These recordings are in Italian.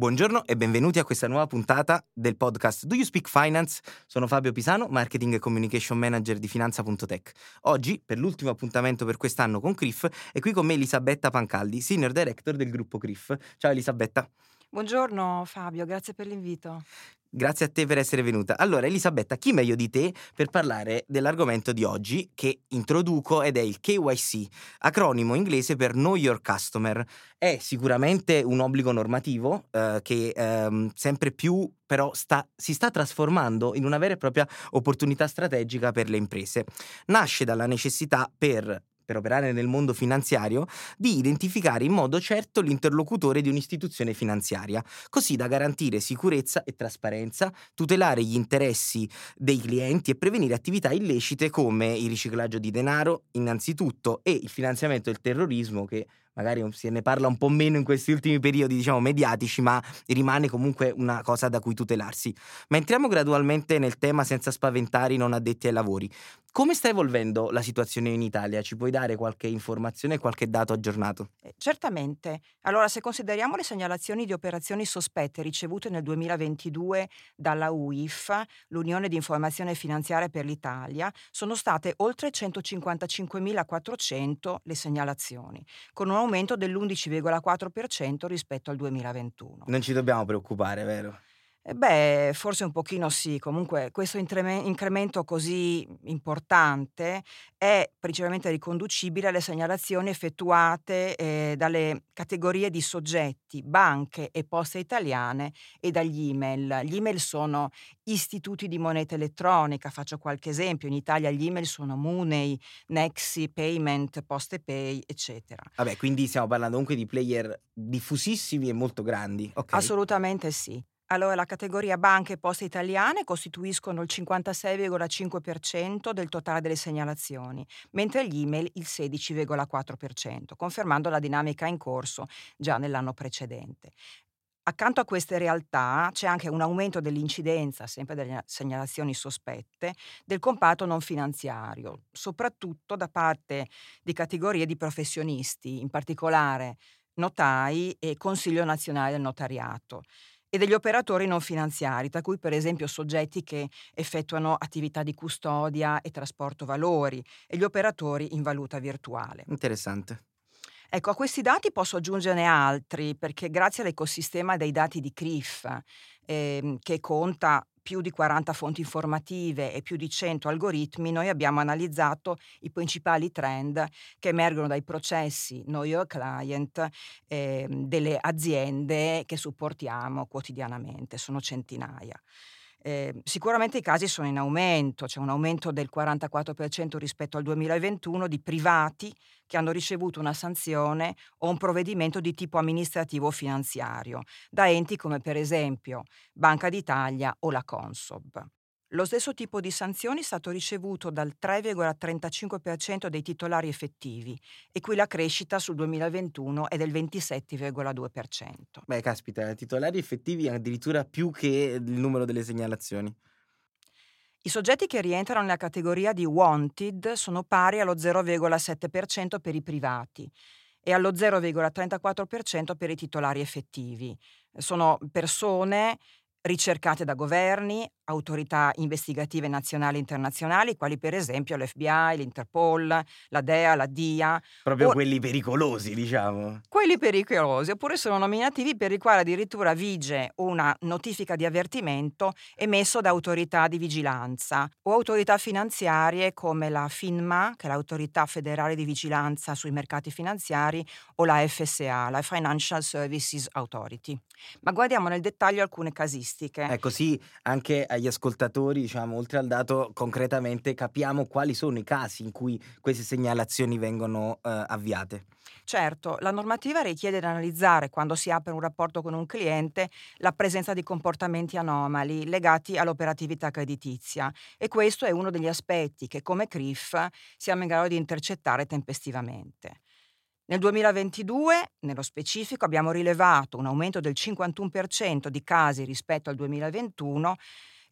Buongiorno e benvenuti a questa nuova puntata del podcast Do You Speak Finance? Sono Fabio Pisano, Marketing e Communication Manager di Finanza.tech. Oggi, per l'ultimo appuntamento per quest'anno con CRIF, è qui con me Elisabetta Pancaldi, Senior Director del gruppo CRIF. Ciao Elisabetta. Buongiorno Fabio, grazie per l'invito. Grazie a te per essere venuta. Allora, Elisabetta, chi meglio di te per parlare dell'argomento di oggi che introduco ed è il KYC, acronimo inglese per Know Your Customer. È sicuramente un obbligo normativo eh, che ehm, sempre più però sta, si sta trasformando in una vera e propria opportunità strategica per le imprese. Nasce dalla necessità per per operare nel mondo finanziario, di identificare in modo certo l'interlocutore di un'istituzione finanziaria, così da garantire sicurezza e trasparenza, tutelare gli interessi dei clienti e prevenire attività illecite come il riciclaggio di denaro, innanzitutto, e il finanziamento del terrorismo che magari se ne parla un po' meno in questi ultimi periodi, diciamo, mediatici, ma rimane comunque una cosa da cui tutelarsi. Ma entriamo gradualmente nel tema senza spaventare i non addetti ai lavori. Come sta evolvendo la situazione in Italia? Ci puoi dare qualche informazione, qualche dato aggiornato? Eh, certamente. Allora, se consideriamo le segnalazioni di operazioni sospette ricevute nel 2022 dalla UIF, l'Unione di Informazione Finanziaria per l'Italia, sono state oltre 155.400 le segnalazioni, con un aumento dell'11,4% rispetto al 2021. Non ci dobbiamo preoccupare, vero? Eh beh, forse un pochino sì. Comunque questo incremento così importante è principalmente riconducibile alle segnalazioni effettuate eh, dalle categorie di soggetti, banche e poste italiane e dagli email. Gli email sono istituti di moneta elettronica, faccio qualche esempio, in Italia gli email sono Money, Nexi, Payment, Poste Pay, eccetera. Vabbè, quindi stiamo parlando comunque di player diffusissimi e molto grandi. Okay. Assolutamente sì. Allora, la categoria banche e poste italiane costituiscono il 56,5% del totale delle segnalazioni, mentre gli email il 16,4%, confermando la dinamica in corso già nell'anno precedente. Accanto a queste realtà c'è anche un aumento dell'incidenza, sempre delle segnalazioni sospette, del comparto non finanziario, soprattutto da parte di categorie di professionisti, in particolare notai e Consiglio nazionale del notariato e degli operatori non finanziari, tra cui per esempio soggetti che effettuano attività di custodia e trasporto valori e gli operatori in valuta virtuale. Interessante. Ecco, a questi dati posso aggiungerne altri perché grazie all'ecosistema dei dati di CRIF, eh, che conta più di 40 fonti informative e più di 100 algoritmi, noi abbiamo analizzato i principali trend che emergono dai processi Know Your Client eh, delle aziende che supportiamo quotidianamente, sono centinaia. Eh, sicuramente i casi sono in aumento, c'è un aumento del 44% rispetto al 2021 di privati che hanno ricevuto una sanzione o un provvedimento di tipo amministrativo o finanziario da enti come per esempio Banca d'Italia o la Consob. Lo stesso tipo di sanzioni è stato ricevuto dal 3,35% dei titolari effettivi e qui la crescita sul 2021 è del 27,2%. Beh, caspita, titolari effettivi addirittura più che il numero delle segnalazioni. I soggetti che rientrano nella categoria di wanted sono pari allo 0,7% per i privati e allo 0,34% per i titolari effettivi. Sono persone ricercate da governi, autorità investigative nazionali e internazionali, quali per esempio l'FBI, l'Interpol, la DEA, la DIA. Proprio o... quelli pericolosi, diciamo. Quelli pericolosi, oppure sono nominativi per i quali addirittura vige una notifica di avvertimento emesso da autorità di vigilanza o autorità finanziarie come la FINMA, che è l'autorità federale di vigilanza sui mercati finanziari, o la FSA, la Financial Services Authority. Ma guardiamo nel dettaglio alcune casistiche. È così anche ai agli ascoltatori, diciamo, oltre al dato, concretamente capiamo quali sono i casi in cui queste segnalazioni vengono eh, avviate. Certo, la normativa richiede di analizzare, quando si apre un rapporto con un cliente, la presenza di comportamenti anomali legati all'operatività creditizia e questo è uno degli aspetti che come CRIF siamo in grado di intercettare tempestivamente. Nel 2022, nello specifico, abbiamo rilevato un aumento del 51% di casi rispetto al 2021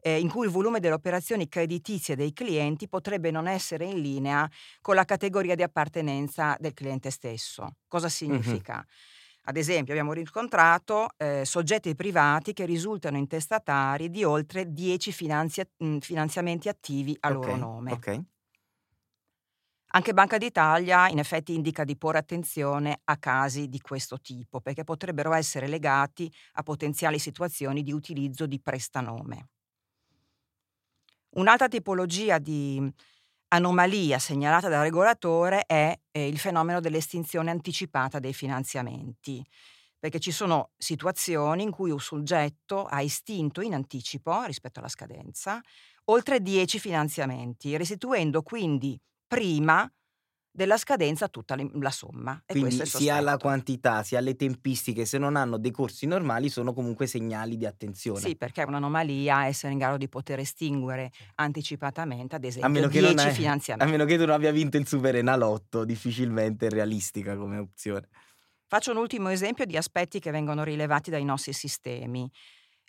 eh, in cui il volume delle operazioni creditizie dei clienti potrebbe non essere in linea con la categoria di appartenenza del cliente stesso. Cosa significa? Mm-hmm. Ad esempio abbiamo riscontrato eh, soggetti privati che risultano intestatari di oltre 10 finanzia- finanziamenti attivi a okay, loro nome. Okay. Anche Banca d'Italia in effetti indica di porre attenzione a casi di questo tipo, perché potrebbero essere legati a potenziali situazioni di utilizzo di prestanome. Un'altra tipologia di anomalia segnalata dal regolatore è eh, il fenomeno dell'estinzione anticipata dei finanziamenti, perché ci sono situazioni in cui un soggetto ha estinto in anticipo rispetto alla scadenza oltre 10 finanziamenti, restituendo quindi prima della scadenza tutta la somma. Quindi sia la quantità sia le tempistiche, se non hanno dei corsi normali, sono comunque segnali di attenzione. Sì, perché è un'anomalia essere in grado di poter estinguere anticipatamente, ad esempio, 10 finanziamenti. A meno che tu non abbia vinto il Super Enalotto, difficilmente realistica come opzione. Faccio un ultimo esempio di aspetti che vengono rilevati dai nostri sistemi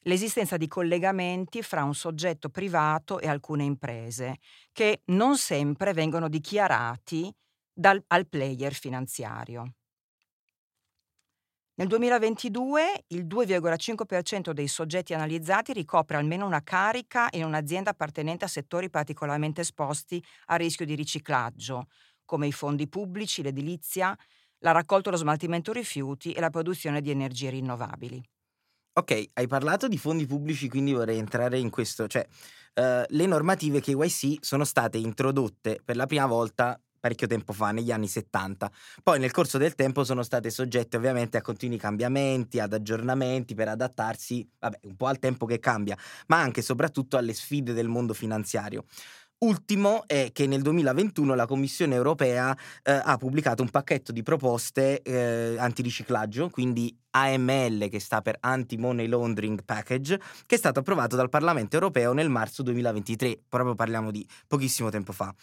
l'esistenza di collegamenti fra un soggetto privato e alcune imprese, che non sempre vengono dichiarati dal, al player finanziario. Nel 2022 il 2,5% dei soggetti analizzati ricopre almeno una carica in un'azienda appartenente a settori particolarmente esposti a rischio di riciclaggio, come i fondi pubblici, l'edilizia, la raccolta e lo smaltimento rifiuti e la produzione di energie rinnovabili. Ok, hai parlato di fondi pubblici, quindi vorrei entrare in questo, cioè uh, le normative KYC sono state introdotte per la prima volta parecchio tempo fa, negli anni 70. Poi nel corso del tempo sono state soggette ovviamente a continui cambiamenti, ad aggiornamenti per adattarsi, vabbè, un po' al tempo che cambia, ma anche e soprattutto alle sfide del mondo finanziario. Ultimo è che nel 2021 la Commissione europea eh, ha pubblicato un pacchetto di proposte eh, antiriciclaggio, quindi AML, che sta per Anti-Money Laundering Package, che è stato approvato dal Parlamento europeo nel marzo 2023, proprio parliamo di pochissimo tempo fa,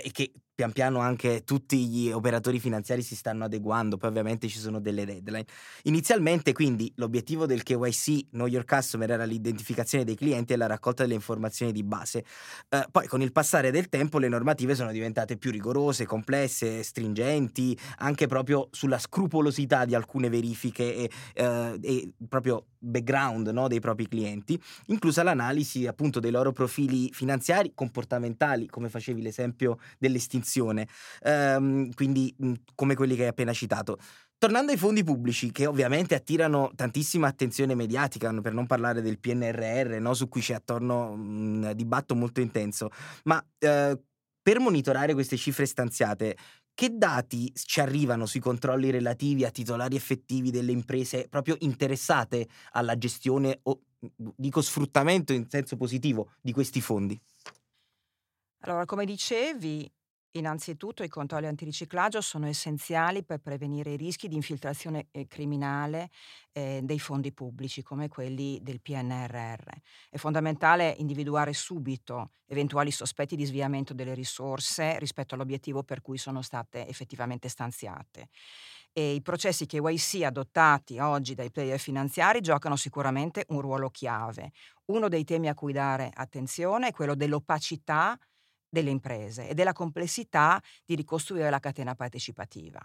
e che pian piano anche tutti gli operatori finanziari si stanno adeguando, poi ovviamente ci sono delle deadline. Inizialmente quindi l'obiettivo del KYC, Know Your Customer, era l'identificazione dei clienti e la raccolta delle informazioni di base. Eh, poi con il passare del tempo le normative sono diventate più rigorose, complesse, stringenti, anche proprio sulla scrupolosità di alcune verifiche e eh, e proprio background no, dei propri clienti, inclusa l'analisi appunto dei loro profili finanziari, comportamentali, come facevi l'esempio dell'estinzione, ehm, quindi come quelli che hai appena citato. Tornando ai fondi pubblici, che ovviamente attirano tantissima attenzione mediatica, per non parlare del PNRR, no, su cui c'è attorno un dibattito molto intenso, ma eh, per monitorare queste cifre stanziate, che dati ci arrivano sui controlli relativi a titolari effettivi delle imprese proprio interessate alla gestione o dico sfruttamento in senso positivo di questi fondi? Allora, come dicevi, Innanzitutto i controlli antiriciclaggio sono essenziali per prevenire i rischi di infiltrazione eh, criminale eh, dei fondi pubblici come quelli del PNRR. È fondamentale individuare subito eventuali sospetti di sviamento delle risorse rispetto all'obiettivo per cui sono state effettivamente stanziate. E I processi KYC adottati oggi dai player finanziari giocano sicuramente un ruolo chiave. Uno dei temi a cui dare attenzione è quello dell'opacità delle imprese e della complessità di ricostruire la catena partecipativa.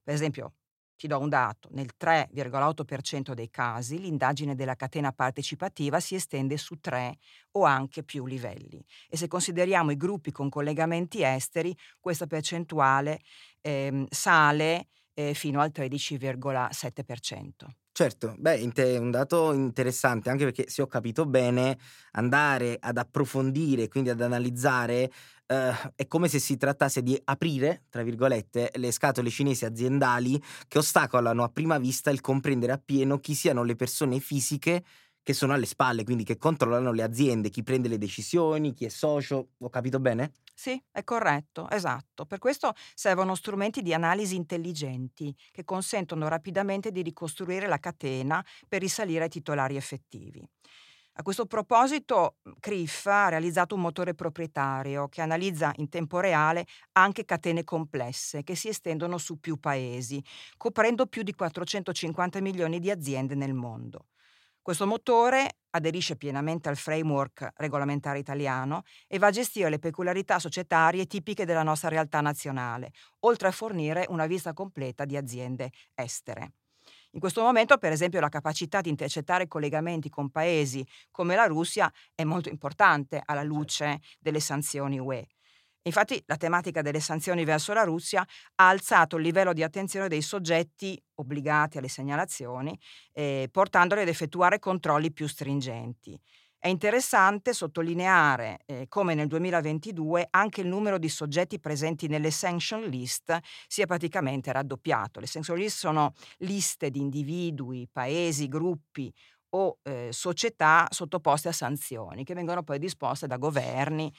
Per esempio, ti do un dato, nel 3,8% dei casi l'indagine della catena partecipativa si estende su tre o anche più livelli e se consideriamo i gruppi con collegamenti esteri questa percentuale eh, sale eh, fino al 13,7%. Certo, beh, è un dato interessante anche perché se ho capito bene, andare ad approfondire, quindi ad analizzare, eh, è come se si trattasse di aprire, tra virgolette, le scatole cinesi aziendali che ostacolano a prima vista il comprendere appieno chi siano le persone fisiche che sono alle spalle, quindi che controllano le aziende, chi prende le decisioni, chi è socio. Ho capito bene? Sì, è corretto, esatto. Per questo servono strumenti di analisi intelligenti che consentono rapidamente di ricostruire la catena per risalire ai titolari effettivi. A questo proposito, CRIF ha realizzato un motore proprietario che analizza in tempo reale anche catene complesse che si estendono su più paesi, coprendo più di 450 milioni di aziende nel mondo. Questo motore aderisce pienamente al framework regolamentare italiano e va a gestire le peculiarità societarie tipiche della nostra realtà nazionale, oltre a fornire una vista completa di aziende estere. In questo momento, per esempio, la capacità di intercettare collegamenti con paesi come la Russia è molto importante alla certo. luce delle sanzioni UE. Infatti la tematica delle sanzioni verso la Russia ha alzato il livello di attenzione dei soggetti obbligati alle segnalazioni, eh, portandoli ad effettuare controlli più stringenti. È interessante sottolineare eh, come nel 2022 anche il numero di soggetti presenti nelle sanction list sia praticamente raddoppiato. Le sanction list sono liste di individui, paesi, gruppi o eh, società sottoposte a sanzioni che vengono poi disposte da governi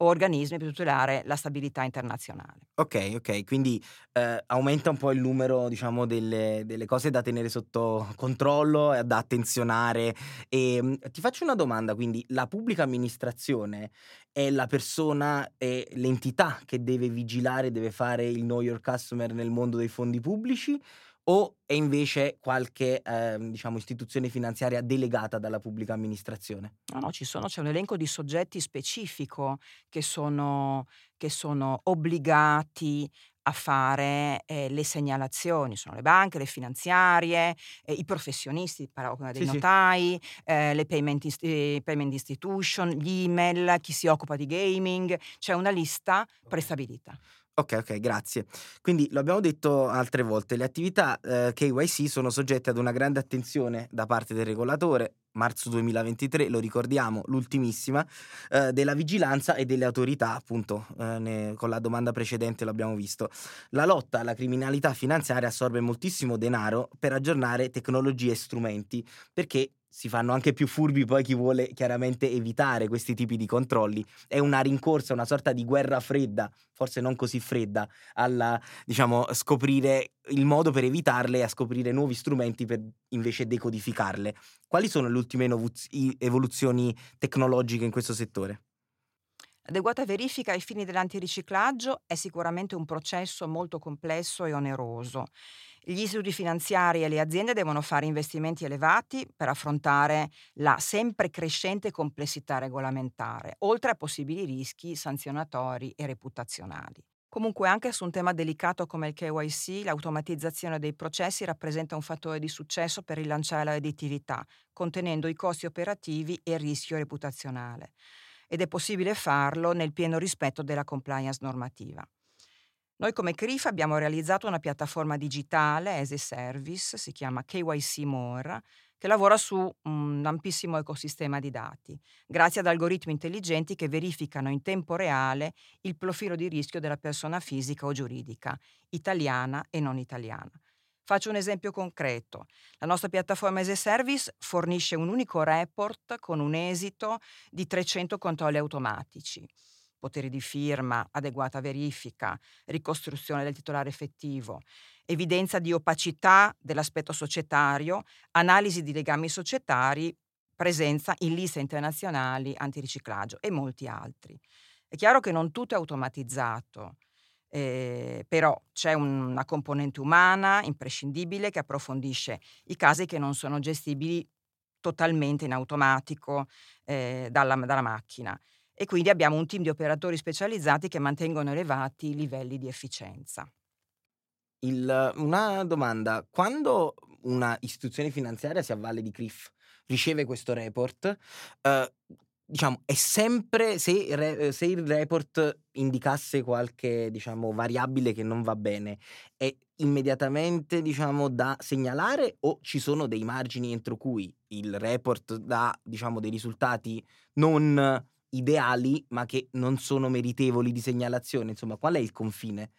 o organismi per tutelare la stabilità internazionale. Ok, ok, quindi eh, aumenta un po' il numero, diciamo, delle, delle, cose da tenere sotto controllo e da attenzionare. E ehm, ti faccio una domanda, quindi la pubblica amministrazione è la persona, è l'entità che deve vigilare, deve fare il know your customer nel mondo dei fondi pubblici o è invece qualche eh, diciamo, istituzione finanziaria delegata dalla pubblica amministrazione? No, no, ci sono, c'è un elenco di soggetti specifico che sono, che sono obbligati a fare eh, le segnalazioni, sono le banche, le finanziarie, eh, i professionisti, parlavo prima dei sì, notai, sì. Eh, le payment, ist- eh, payment institution, gli email, chi si occupa di gaming, c'è una lista prestabilita. Ok, ok, grazie. Quindi lo abbiamo detto altre volte, le attività eh, KYC sono soggette ad una grande attenzione da parte del regolatore, marzo 2023, lo ricordiamo, l'ultimissima, eh, della vigilanza e delle autorità, appunto, eh, ne, con la domanda precedente l'abbiamo visto. La lotta alla criminalità finanziaria assorbe moltissimo denaro per aggiornare tecnologie e strumenti, perché si fanno anche più furbi poi chi vuole chiaramente evitare questi tipi di controlli. È una rincorsa, una sorta di guerra fredda, forse non così fredda, alla diciamo scoprire il modo per evitarle e a scoprire nuovi strumenti per invece decodificarle. Quali sono le ultime evoluzioni tecnologiche in questo settore? L'adeguata verifica ai fini dell'antiriciclaggio è sicuramente un processo molto complesso e oneroso gli istituti finanziari e le aziende devono fare investimenti elevati per affrontare la sempre crescente complessità regolamentare, oltre a possibili rischi sanzionatori e reputazionali. Comunque anche su un tema delicato come il KYC, l'automatizzazione dei processi rappresenta un fattore di successo per rilanciare la redditività, contenendo i costi operativi e il rischio reputazionale. Ed è possibile farlo nel pieno rispetto della compliance normativa. Noi come CRIF abbiamo realizzato una piattaforma digitale as a service, si chiama KYC More, che lavora su un ampissimo ecosistema di dati, grazie ad algoritmi intelligenti che verificano in tempo reale il profilo di rischio della persona fisica o giuridica, italiana e non italiana. Faccio un esempio concreto. La nostra piattaforma as a service fornisce un unico report con un esito di 300 controlli automatici poteri di firma, adeguata verifica, ricostruzione del titolare effettivo, evidenza di opacità dell'aspetto societario, analisi di legami societari, presenza in liste internazionali antiriciclaggio e molti altri. È chiaro che non tutto è automatizzato, eh, però c'è una componente umana imprescindibile che approfondisce i casi che non sono gestibili totalmente in automatico eh, dalla, dalla macchina e quindi abbiamo un team di operatori specializzati che mantengono elevati livelli di efficienza. Il, una domanda, quando una istituzione finanziaria si avvale di CRIF, riceve questo report, eh, diciamo, è sempre se, re, se, il report indicasse qualche diciamo, variabile che non va bene, è immediatamente diciamo, da segnalare o ci sono dei margini entro cui il report dà diciamo, dei risultati non ideali ma che non sono meritevoli di segnalazione? Insomma, qual è il confine?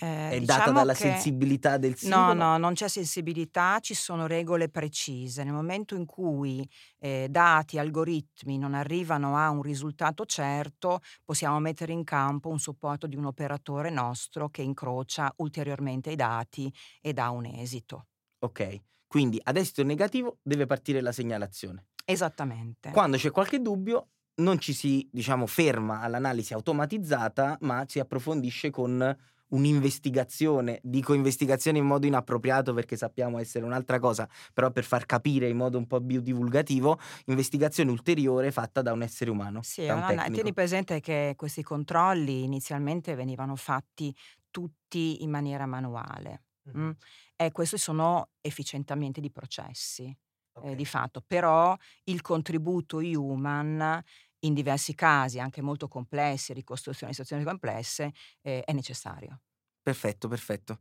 Eh, è diciamo data dalla sensibilità del singolo? No, no, non c'è sensibilità, ci sono regole precise. Nel momento in cui eh, dati, algoritmi non arrivano a un risultato certo, possiamo mettere in campo un supporto di un operatore nostro che incrocia ulteriormente i dati e dà un esito. Ok, quindi ad esito negativo deve partire la segnalazione. Esattamente. Quando c'è qualche dubbio non ci si, diciamo, ferma all'analisi automatizzata, ma si approfondisce con un'investigazione, dico investigazione in modo inappropriato perché sappiamo essere un'altra cosa, però per far capire in modo un po' più divulgativo, investigazione ulteriore fatta da un essere umano. Sì, da Anna, tecnico. tieni presente che questi controlli inizialmente venivano fatti tutti in maniera manuale Mhm. mm? E questi sono efficientamenti di processi eh, Ok. di fatto, però il contributo human in diversi casi, anche molto complessi, ricostruzioni di situazioni complesse, eh, è necessario. Perfetto, perfetto.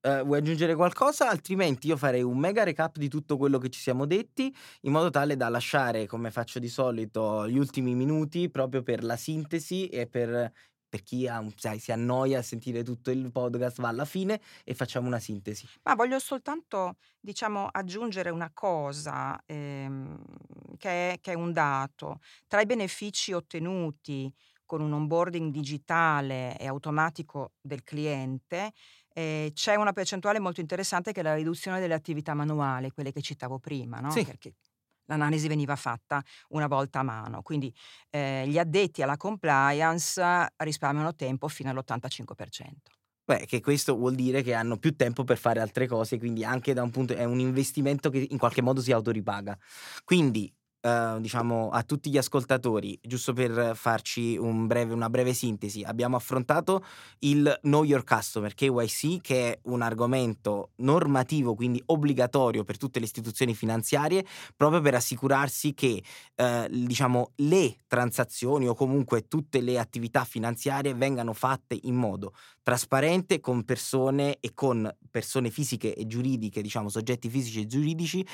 Eh, vuoi aggiungere qualcosa? Altrimenti io farei un mega recap di tutto quello che ci siamo detti, in modo tale da lasciare, come faccio di solito, gli ultimi minuti proprio per la sintesi e per, per chi ha sai, si annoia a sentire tutto il podcast, va alla fine e facciamo una sintesi. Ma voglio soltanto, diciamo, aggiungere una cosa ehm, che, è, che è un dato. Tra i benefici ottenuti con un onboarding digitale e automatico del cliente, eh, c'è una percentuale molto interessante che è la riduzione delle attività manuali, quelle che citavo prima, no? Sì. Perché l'analisi veniva fatta una volta a mano. Quindi eh, gli addetti alla compliance risparmiano tempo fino all'85%. Beh, che questo vuol dire che hanno più tempo per fare altre cose, quindi anche da un punto è un investimento che in qualche modo si autoripaga. Quindi, eh, diciamo a tutti gli ascoltatori, giusto per farci un breve- una breve sintesi, abbiamo affrontato il Know Your Customer, KYC, che è un argomento normativo, quindi obbligatorio per tutte le istituzioni finanziarie, proprio per assicurarsi che eh, diciamo, le transazioni o comunque tutte le attività finanziarie vengano fatte in modo trasparente con persone e con persone fisiche e giuridiche, diciamo soggetti fisici e giuridici,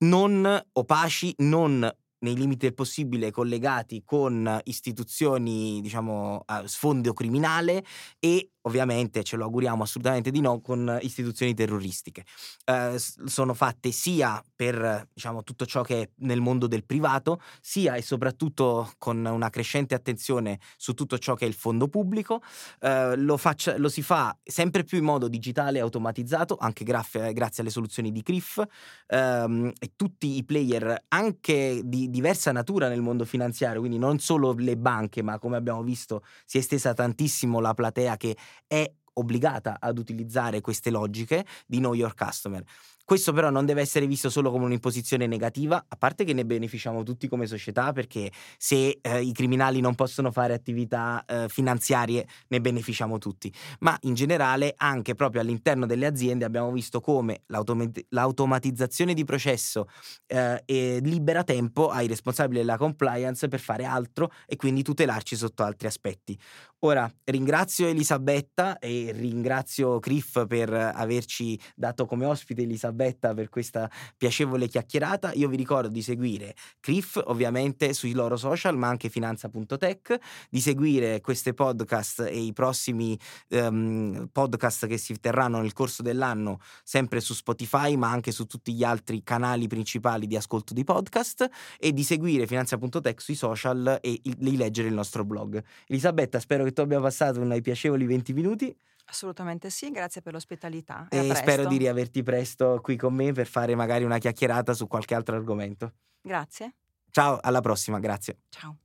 non opaci, non nei limiti del possibile collegati con istituzioni, diciamo, a sfondo criminale e ovviamente, ce lo auguriamo assolutamente di no, con istituzioni terroristiche. Eh, sono fatte sia per diciamo, tutto ciò che è nel mondo del privato, sia e soprattutto con una crescente attenzione su tutto ciò che è il fondo pubblico. Eh, lo, faccia- lo si fa sempre più in modo digitale e automatizzato, anche grazie, grazie alle soluzioni di CRIF ehm, e tutti i player anche di diversa natura nel mondo finanziario, quindi non solo le banche, ma come abbiamo visto si è estesa tantissimo la platea che è obbligata ad utilizzare queste logiche di know your customer. Questo però non deve essere visto solo come un'imposizione negativa, a parte che ne beneficiamo tutti come società perché se eh, i criminali non possono fare attività eh, finanziarie ne beneficiamo tutti, ma in generale anche proprio all'interno delle aziende abbiamo visto come l'automat- l'automatizzazione di processo eh, libera tempo ai responsabili della compliance per fare altro e quindi tutelarci sotto altri aspetti. Ora ringrazio Elisabetta e ringrazio Criff per averci dato come ospite Elisabetta per questa piacevole chiacchierata. Io vi ricordo di seguire Criff ovviamente sui loro social, ma anche finanza.tech, di seguire queste podcast e i prossimi ehm, podcast che si terranno nel corso dell'anno sempre su Spotify, ma anche su tutti gli altri canali principali di ascolto di podcast e di seguire finanza.tech sui social e di leggere il nostro blog. Elisabetta, spero che tu abbia passato una piacevoli 20 minuti Assolutamente sì, grazie per l'ospitalità. E, e spero di riaverti presto qui con me per fare magari una chiacchierata su qualche altro argomento. Grazie. Ciao, alla prossima, grazie. Ciao.